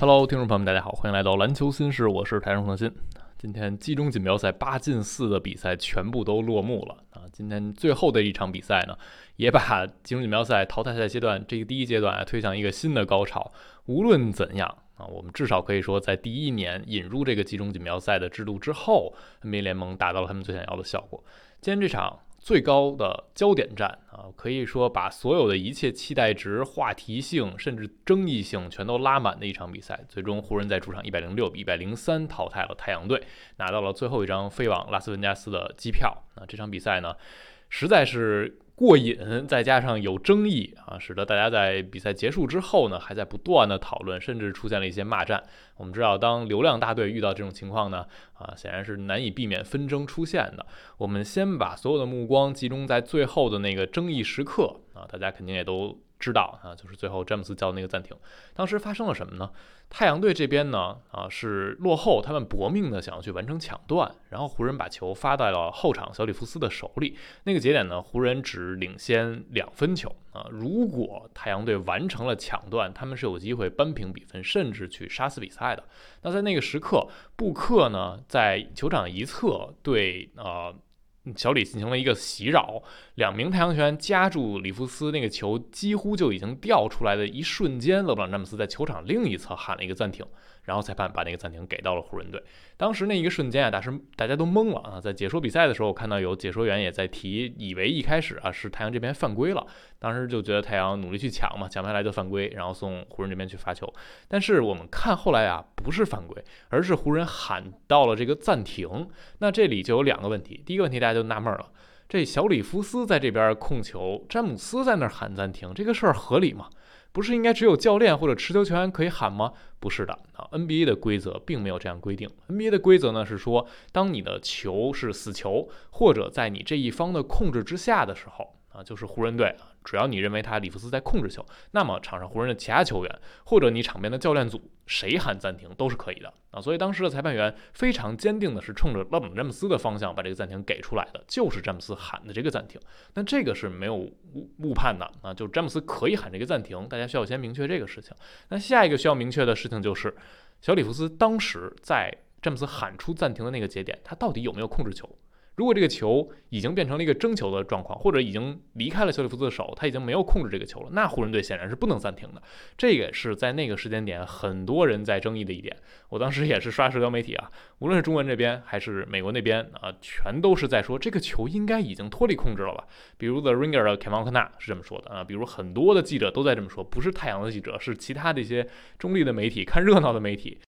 Hello，听众朋友们，大家好，欢迎来到篮球新事，我是台上恒鑫。今天季中锦标赛八进四的比赛全部都落幕了啊！今天最后的一场比赛呢，也把季中锦标赛淘汰赛阶段这个第一阶段啊推向一个新的高潮。无论怎样啊，我们至少可以说，在第一年引入这个季中锦标赛的制度之后，NBA 联盟达到了他们最想要的效果。今天这场。最高的焦点战啊，可以说把所有的一切期待值、话题性甚至争议性全都拉满的一场比赛。最终，湖人在主场一百零六比一百零三淘汰了太阳队，拿到了最后一张飞往拉斯维加斯的机票。那这场比赛呢，实在是。过瘾，再加上有争议啊，使得大家在比赛结束之后呢，还在不断的讨论，甚至出现了一些骂战。我们知道，当流量大队遇到这种情况呢，啊，显然是难以避免纷争出现的。我们先把所有的目光集中在最后的那个争议时刻啊，大家肯定也都。知道啊，就是最后詹姆斯叫的那个暂停，当时发生了什么呢？太阳队这边呢，啊是落后，他们搏命的想要去完成抢断，然后湖人把球发到了后场小里弗斯的手里。那个节点呢，湖人只领先两分球啊。如果太阳队完成了抢断，他们是有机会扳平比分，甚至去杀死比赛的。那在那个时刻，布克呢在球场一侧对啊。小李进行了一个袭扰，两名太阳球员夹住里弗斯那个球，几乎就已经掉出来的一瞬间，勒布朗詹姆斯在球场另一侧喊了一个暂停。然后裁判把那个暂停给到了湖人队。当时那一个瞬间啊，大师大家都懵了啊！在解说比赛的时候，我看到有解说员也在提，以为一开始啊是太阳这边犯规了，当时就觉得太阳努力去抢嘛，抢不下来就犯规，然后送湖人这边去罚球。但是我们看后来啊，不是犯规，而是湖人喊到了这个暂停。那这里就有两个问题，第一个问题大家就纳闷了：这小里弗斯在这边控球，詹姆斯在那喊暂停，这个事儿合理吗？不是应该只有教练或者持球球员可以喊吗？不是的啊，NBA 的规则并没有这样规定。NBA 的规则呢是说，当你的球是死球，或者在你这一方的控制之下的时候。啊，就是湖人队啊，只要你认为他里弗斯在控制球，那么场上湖人的其他球员或者你场边的教练组谁喊暂停都是可以的啊。所以当时的裁判员非常坚定的是冲着勒布朗詹姆斯的方向把这个暂停给出来的，就是詹姆斯喊的这个暂停。那这个是没有误误判的啊，就是詹姆斯可以喊这个暂停，大家需要先明确这个事情。那下一个需要明确的事情就是，小里弗斯当时在詹姆斯喊出暂停的那个节点，他到底有没有控制球？如果这个球已经变成了一个争球的状况，或者已经离开了小里弗斯的手，他已经没有控制这个球了，那湖人队显然是不能暂停的。这也是在那个时间点很多人在争议的一点。我当时也是刷社交媒体啊，无论是中文这边还是美国那边啊，全都是在说这个球应该已经脱离控制了吧。比如 The Ringer 的凯文科纳是这么说的啊，比如很多的记者都在这么说，不是太阳的记者，是其他的一些中立的媒体、看热闹的媒体。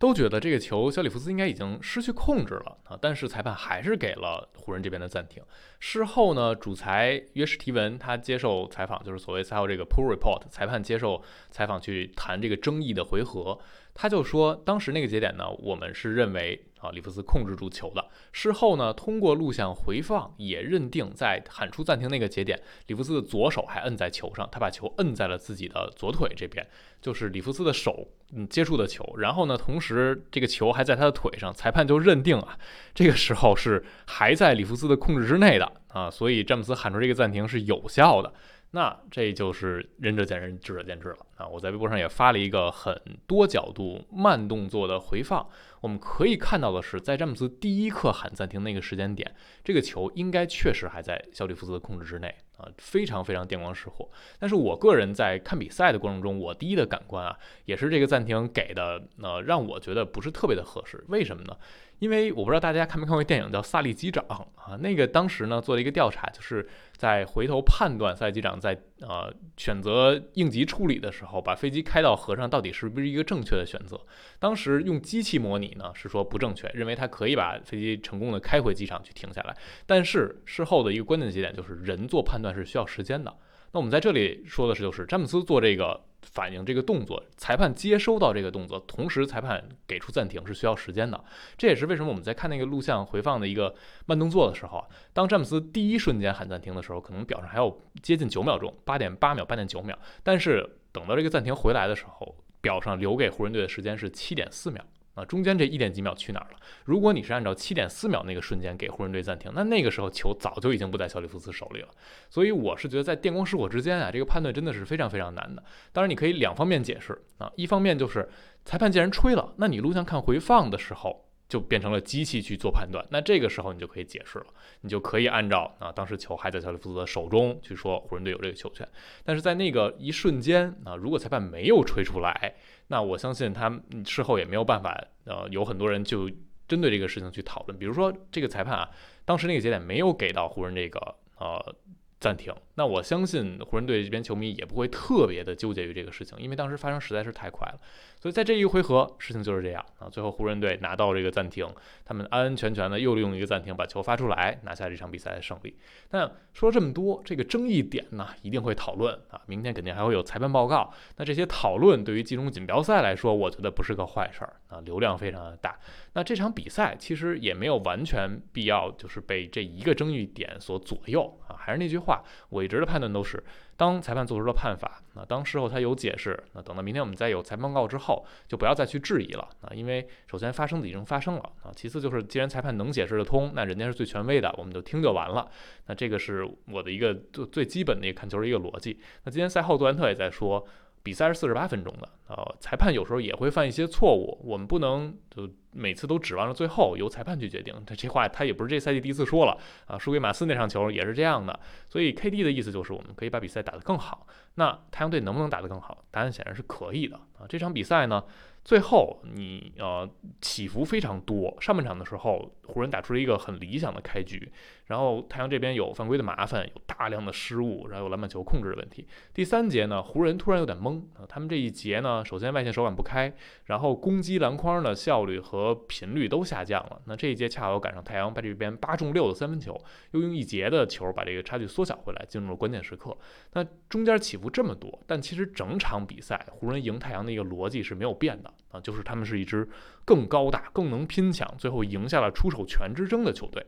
都觉得这个球小里弗斯应该已经失去控制了啊，但是裁判还是给了湖人这边的暂停。事后呢，主裁约什提文他接受采访，就是所谓赛后这个 pull report，裁判接受采访去谈这个争议的回合，他就说当时那个节点呢，我们是认为。啊，里弗斯控制住球的。事后呢，通过录像回放也认定，在喊出暂停那个节点，里弗斯的左手还摁在球上，他把球摁在了自己的左腿这边，就是里弗斯的手嗯接触的球。然后呢，同时这个球还在他的腿上，裁判就认定啊，这个时候是还在里弗斯的控制之内的啊，所以詹姆斯喊出这个暂停是有效的。那这就是仁者见仁，智者见智了啊！我在微博上也发了一个很多角度慢动作的回放，我们可以看到的是，在詹姆斯第一刻喊暂停那个时间点，这个球应该确实还在小里弗斯的控制之内啊，非常非常电光石火。但是我个人在看比赛的过程中，我第一的感官啊，也是这个暂停给的，呃，让我觉得不是特别的合适。为什么呢？因为我不知道大家看没看过电影叫《萨利机长》啊，那个当时呢做了一个调查，就是在回头判断萨利机长在呃选择应急处理的时候，把飞机开到河上到底是不是一个正确的选择。当时用机器模拟呢是说不正确，认为它可以把飞机成功的开回机场去停下来。但是事后的一个关键节点就是人做判断是需要时间的。那我们在这里说的是，就是詹姆斯做这个。反应这个动作，裁判接收到这个动作，同时裁判给出暂停是需要时间的。这也是为什么我们在看那个录像回放的一个慢动作的时候，当詹姆斯第一瞬间喊暂停的时候，可能表上还有接近九秒钟，八点八秒、八点九秒。但是等到这个暂停回来的时候，表上留给湖人队的时间是七点四秒啊，中间这一点几秒去哪儿了？如果你是按照七点四秒那个瞬间给湖人队暂停，那那个时候球早就已经不在小里弗斯手里了。所以我是觉得在电光石火之间啊，这个判断真的是非常非常难的。当然你可以两方面解释啊，一方面就是裁判既然吹了，那你录像看回放的时候。就变成了机器去做判断，那这个时候你就可以解释了，你就可以按照啊当时球还在小里弗斯的手中去说湖人队有这个球权，但是在那个一瞬间啊，如果裁判没有吹出来，那我相信他事后也没有办法，呃，有很多人就针对这个事情去讨论，比如说这个裁判啊，当时那个节点没有给到湖人这个呃。暂停，那我相信湖人队这边球迷也不会特别的纠结于这个事情，因为当时发生实在是太快了。所以在这一回合，事情就是这样啊。最后湖人队拿到这个暂停，他们安安全全的又利用一个暂停把球发出来，拿下这场比赛的胜利。但说了这么多，这个争议点呢一定会讨论啊。明天肯定还会有裁判报告。那这些讨论对于季中锦标赛来说，我觉得不是个坏事儿啊，流量非常的大。那这场比赛其实也没有完全必要就是被这一个争议点所左右啊。还是那句话，我一直的判断都是。当裁判做出了判罚，那当事后他有解释，那等到明天我们再有裁判告之后，就不要再去质疑了啊，因为首先发生的已经发生了啊，其次就是既然裁判能解释得通，那人家是最权威的，我们就听就完了。那这个是我的一个最最基本的一个看球的一个逻辑。那今天赛后杜兰特也在说。比赛是四十八分钟的，呃，裁判有时候也会犯一些错误，我们不能就每次都指望着最后由裁判去决定。他这话他也不是这赛季第一次说了啊，输给马刺那场球也是这样的。所以 KD 的意思就是我们可以把比赛打得更好。那太阳队能不能打得更好？答案显然是可以的啊。这场比赛呢？最后，你呃起伏非常多。上半场的时候，湖人打出了一个很理想的开局，然后太阳这边有犯规的麻烦，有大量的失误，然后有篮板球控制的问题。第三节呢，湖人突然有点懵啊，他们这一节呢，首先外线手感不开，然后攻击篮筐的效率和频率都下降了。那这一节恰好赶上太阳把这边八中六的三分球，又用一节的球把这个差距缩小回来，进入了关键时刻。那中间起伏这么多，但其实整场比赛湖人赢太阳的一个逻辑是没有变的啊，就是他们是一支更高大、更能拼抢，最后赢下了出手权之争的球队。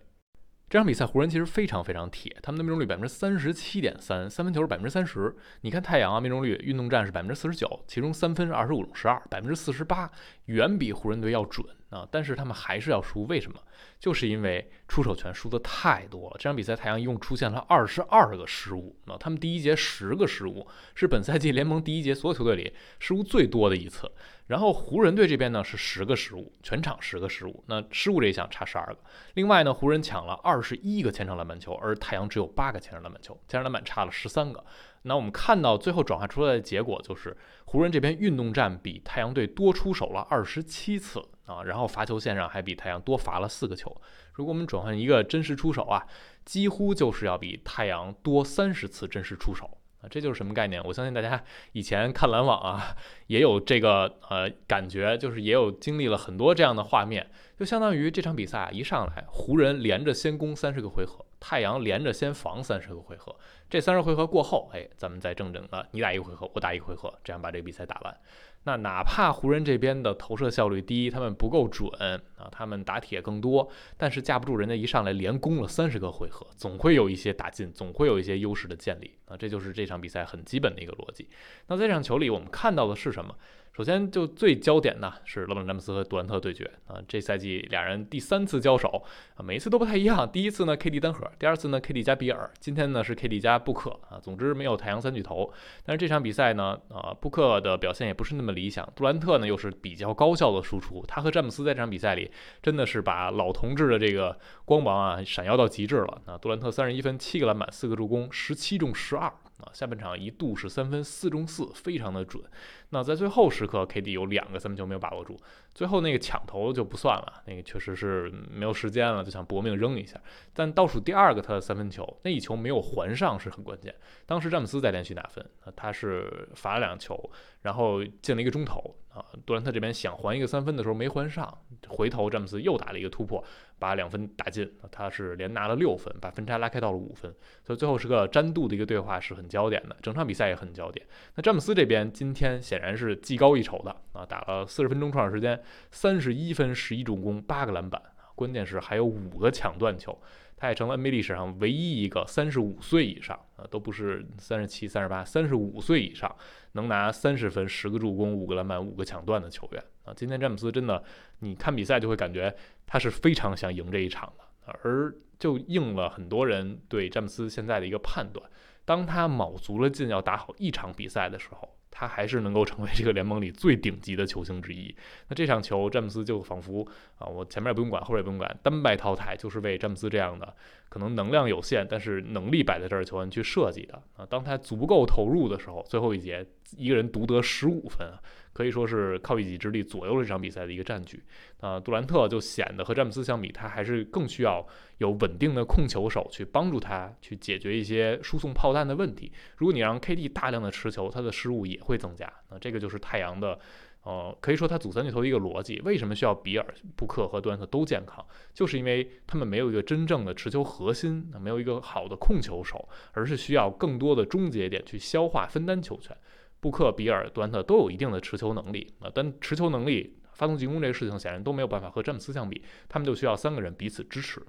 这场比赛湖人其实非常非常铁，他们的命中率百分之三十七点三，三分球是百分之三十。你看太阳啊，命中率、运动战是百分之四十九，其中三分是二十五十二，百分之四十八，远比湖人队要准啊。但是他们还是要输，为什么？就是因为出手权输的太多了。这场比赛太阳一共出现了二十二个失误啊，他们第一节十个失误，是本赛季联盟第一节所有球队里失误最多的一次。然后湖人队这边呢是十个失误，全场十个失误，那失误这一项差十二个。另外呢，湖人抢了二十一个前场篮板球，而太阳只有八个前场篮板球，前场篮板差了十三个。那我们看到最后转化出来的结果就是，湖人这边运动战比太阳队多出手了二十七次啊，然后罚球线上还比太阳多罚了四个球。如果我们转换一个真实出手啊，几乎就是要比太阳多三十次真实出手。啊，这就是什么概念？我相信大家以前看篮网啊，也有这个呃感觉，就是也有经历了很多这样的画面，就相当于这场比赛啊一上来，湖人连着先攻三十个回合，太阳连着先防三十个回合，这三十回合过后，哎，咱们再正正的，你打一个回合，我打一个回合，这样把这个比赛打完。那哪怕湖人这边的投射效率低，他们不够准啊，他们打铁更多，但是架不住人家一上来连攻了三十个回合，总会有一些打进，总会有一些优势的建立啊，这就是这场比赛很基本的一个逻辑。那在这场球里，我们看到的是什么？首先，就最焦点呢是勒布朗詹姆斯和杜兰特对决啊，这赛季俩人第三次交手啊，每一次都不太一样。第一次呢，KD 单核；第二次呢，KD 加比尔；今天呢是 KD 加布克啊。总之没有太阳三巨头。但是这场比赛呢，啊，布克的表现也不是那么理想，杜兰特呢又是比较高效的输出。他和詹姆斯在这场比赛里真的是把老同志的这个光芒啊闪耀到极致了。啊，杜兰特三十一分、七个篮板、四个助攻，十七中十二。啊，下半场一度是三分四中四，非常的准。那在最后时刻，KD 有两个三分球没有把握住，最后那个抢投就不算了，那个确实是没有时间了，就想搏命扔一下。但倒数第二个他的三分球，那一球没有还上是很关键。当时詹姆斯在连续打分，他是罚了两球，然后进了一个中投。啊，杜兰特这边想还一个三分的时候没还上，回头詹姆斯又打了一个突破，把两分打进，他是连拿了六分，把分差拉开到了五分，所以最后是个詹杜的一个对话是很焦点的，整场比赛也很焦点。那詹姆斯这边今天显然是技高一筹的啊，打了四十分钟出场时间，三十一分十一助攻八个篮板。关键是还有五个抢断球，他也成了 NBA 历史上唯一一个三十五岁以上啊，都不是三十七、三十八，三十五岁以上能拿三十分、十个助攻、五个篮板、五个抢断的球员啊。今天詹姆斯真的，你看比赛就会感觉他是非常想赢这一场的，而就应了很多人对詹姆斯现在的一个判断：当他卯足了劲要打好一场比赛的时候。他还是能够成为这个联盟里最顶级的球星之一。那这场球，詹姆斯就仿佛啊，我前面也不用管，后面也不用管，单败淘汰，就是为詹姆斯这样的可能能量有限，但是能力摆在这儿的球员去设计的啊。当他足够投入的时候，最后一节一个人独得十五分。可以说是靠一己之力左右了这场比赛的一个战局。啊，杜兰特就显得和詹姆斯相比，他还是更需要有稳定的控球手去帮助他去解决一些输送炮弹的问题。如果你让 KD 大量的持球，他的失误也会增加。那这个就是太阳的，呃，可以说他组三巨头的一个逻辑。为什么需要比尔、布克和杜兰特都健康？就是因为他们没有一个真正的持球核心，没有一个好的控球手，而是需要更多的终结点去消化分担球权。布克、比尔、杜兰特都有一定的持球能力啊，但持球能力、发动进攻这个事情显然都没有办法和詹姆斯相比，他们就需要三个人彼此支持。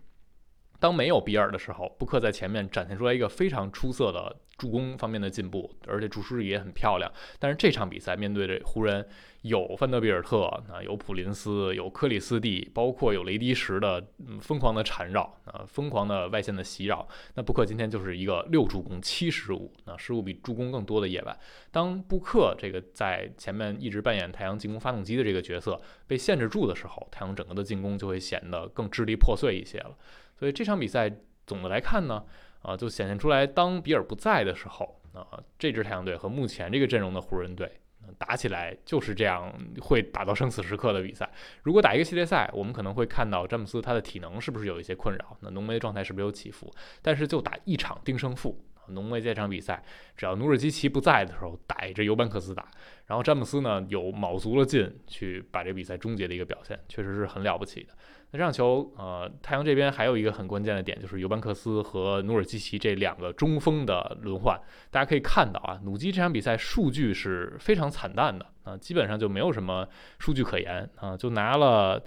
当没有比尔的时候，布克在前面展现出来一个非常出色的助攻方面的进步，而且注视力也很漂亮。但是这场比赛面对着湖人，有范德比尔特啊，有普林斯，有克里斯蒂，包括有雷迪什的疯狂的缠绕啊，疯狂的外线的袭扰。那布克今天就是一个六助攻七失误，那失误比助攻更多的夜晚。当布克这个在前面一直扮演太阳进攻发动机的这个角色被限制住的时候，太阳整个的进攻就会显得更支离破碎一些了。所以这场比赛总的来看呢，啊，就显现出来，当比尔不在的时候，啊，这支太阳队和目前这个阵容的湖人队打起来就是这样，会打到生死时刻的比赛。如果打一个系列赛，我们可能会看到詹姆斯他的体能是不是有一些困扰，那浓眉的状态是不是有起伏？但是就打一场定胜负，浓眉这场比赛，只要努尔基奇不在的时候，逮着尤班克斯打，然后詹姆斯呢有卯足了劲去把这比赛终结的一个表现，确实是很了不起的。那这场球，呃，太阳这边还有一个很关键的点，就是尤班克斯和努尔基奇这两个中锋的轮换。大家可以看到啊，努基这场比赛数据是非常惨淡的啊，基本上就没有什么数据可言啊，就拿了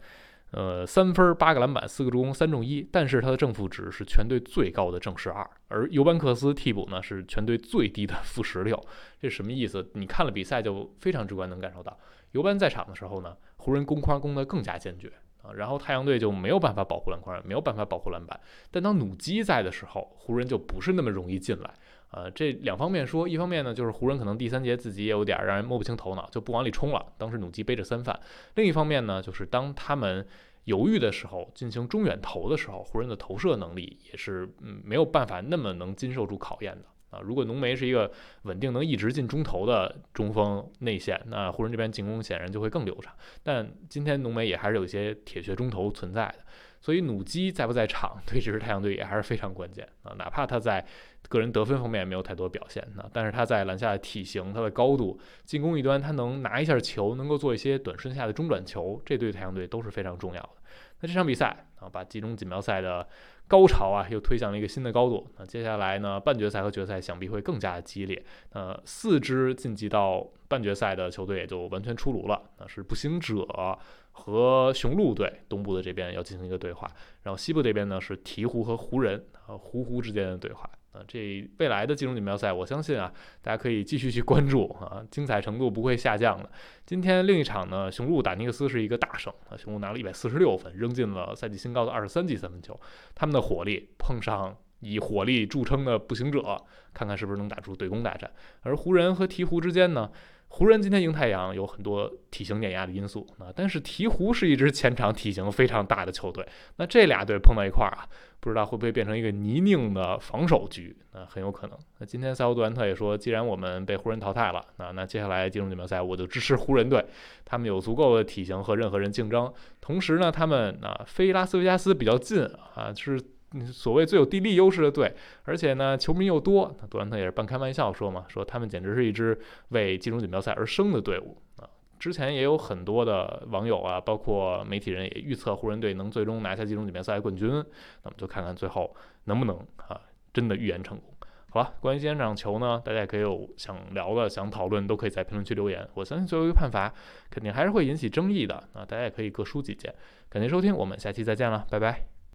呃三分、八个篮板、四个助攻、三中一，但是他的正负值是全队最高的正十二，而尤班克斯替补呢是全队最低的负十六。这什么意思？你看了比赛就非常直观能感受到，尤班在场的时候呢，湖人攻框攻得更加坚决。然后太阳队就没有办法保护篮筐，没有办法保护篮板。但当努基在的时候，湖人就不是那么容易进来。呃，这两方面说，一方面呢，就是湖人可能第三节自己也有点让人摸不清头脑，就不往里冲了。当时努基背着三犯。另一方面呢，就是当他们犹豫的时候，进行中远投的时候，湖人的投射能力也是嗯没有办法那么能经受住考验的。啊，如果浓眉是一个稳定能一直进中投的中锋内线，那湖人这边进攻显然就会更流畅。但今天浓眉也还是有一些铁血中投存在的，所以努基在不在场对这支太阳队也还是非常关键啊。哪怕他在个人得分方面没有太多表现，那但是他在篮下的体型、他的高度、进攻一端他能拿一下球，能够做一些短顺下的中转球，这对太阳队都是非常重要的。那这场比赛啊，把集中锦标赛的。高潮啊，又推向了一个新的高度。那接下来呢，半决赛和决赛想必会更加的激烈。那，四支晋级到半决赛的球队也就完全出炉了。那是步行者和雄鹿队，东部的这边要进行一个对话。然后西部这边呢是鹈鹕和湖人，啊，湖湖之间的对话。这未来的金融锦标赛，我相信啊，大家可以继续去关注啊，精彩程度不会下降的。今天另一场呢，雄鹿打尼克斯是一个大胜啊，雄鹿拿了一百四十六分，扔进了赛季新高的二十三记三分球。他们的火力碰上以火力著称的步行者，看看是不是能打出对攻大战。而湖人和鹈鹕之间呢？湖人今天赢太阳有很多体型碾压的因素啊，但是鹈鹕是一支前场体型非常大的球队，那这俩队碰到一块儿啊，不知道会不会变成一个泥泞的防守局？那很有可能。那今天赛后杜兰特也说，既然我们被湖人淘汰了，那那接下来进入锦标赛，我就支持湖人队，他们有足够的体型和任何人竞争，同时呢，他们啊飞拉斯维加斯比较近啊，是。所谓最有地利优势的队，而且呢，球迷又多。那杜兰特也是半开玩笑说嘛，说他们简直是一支为进入锦标赛而生的队伍啊。之前也有很多的网友啊，包括媒体人也预测湖人队能最终拿下进入锦标赛冠军。那么就看看最后能不能啊，真的预言成功。好了，关于今天这场球呢，大家也可以有想聊的、想讨论，都可以在评论区留言。我相信最后一个判罚肯定还是会引起争议的啊，大家也可以各抒己见。感谢收听，我们下期再见了，拜拜。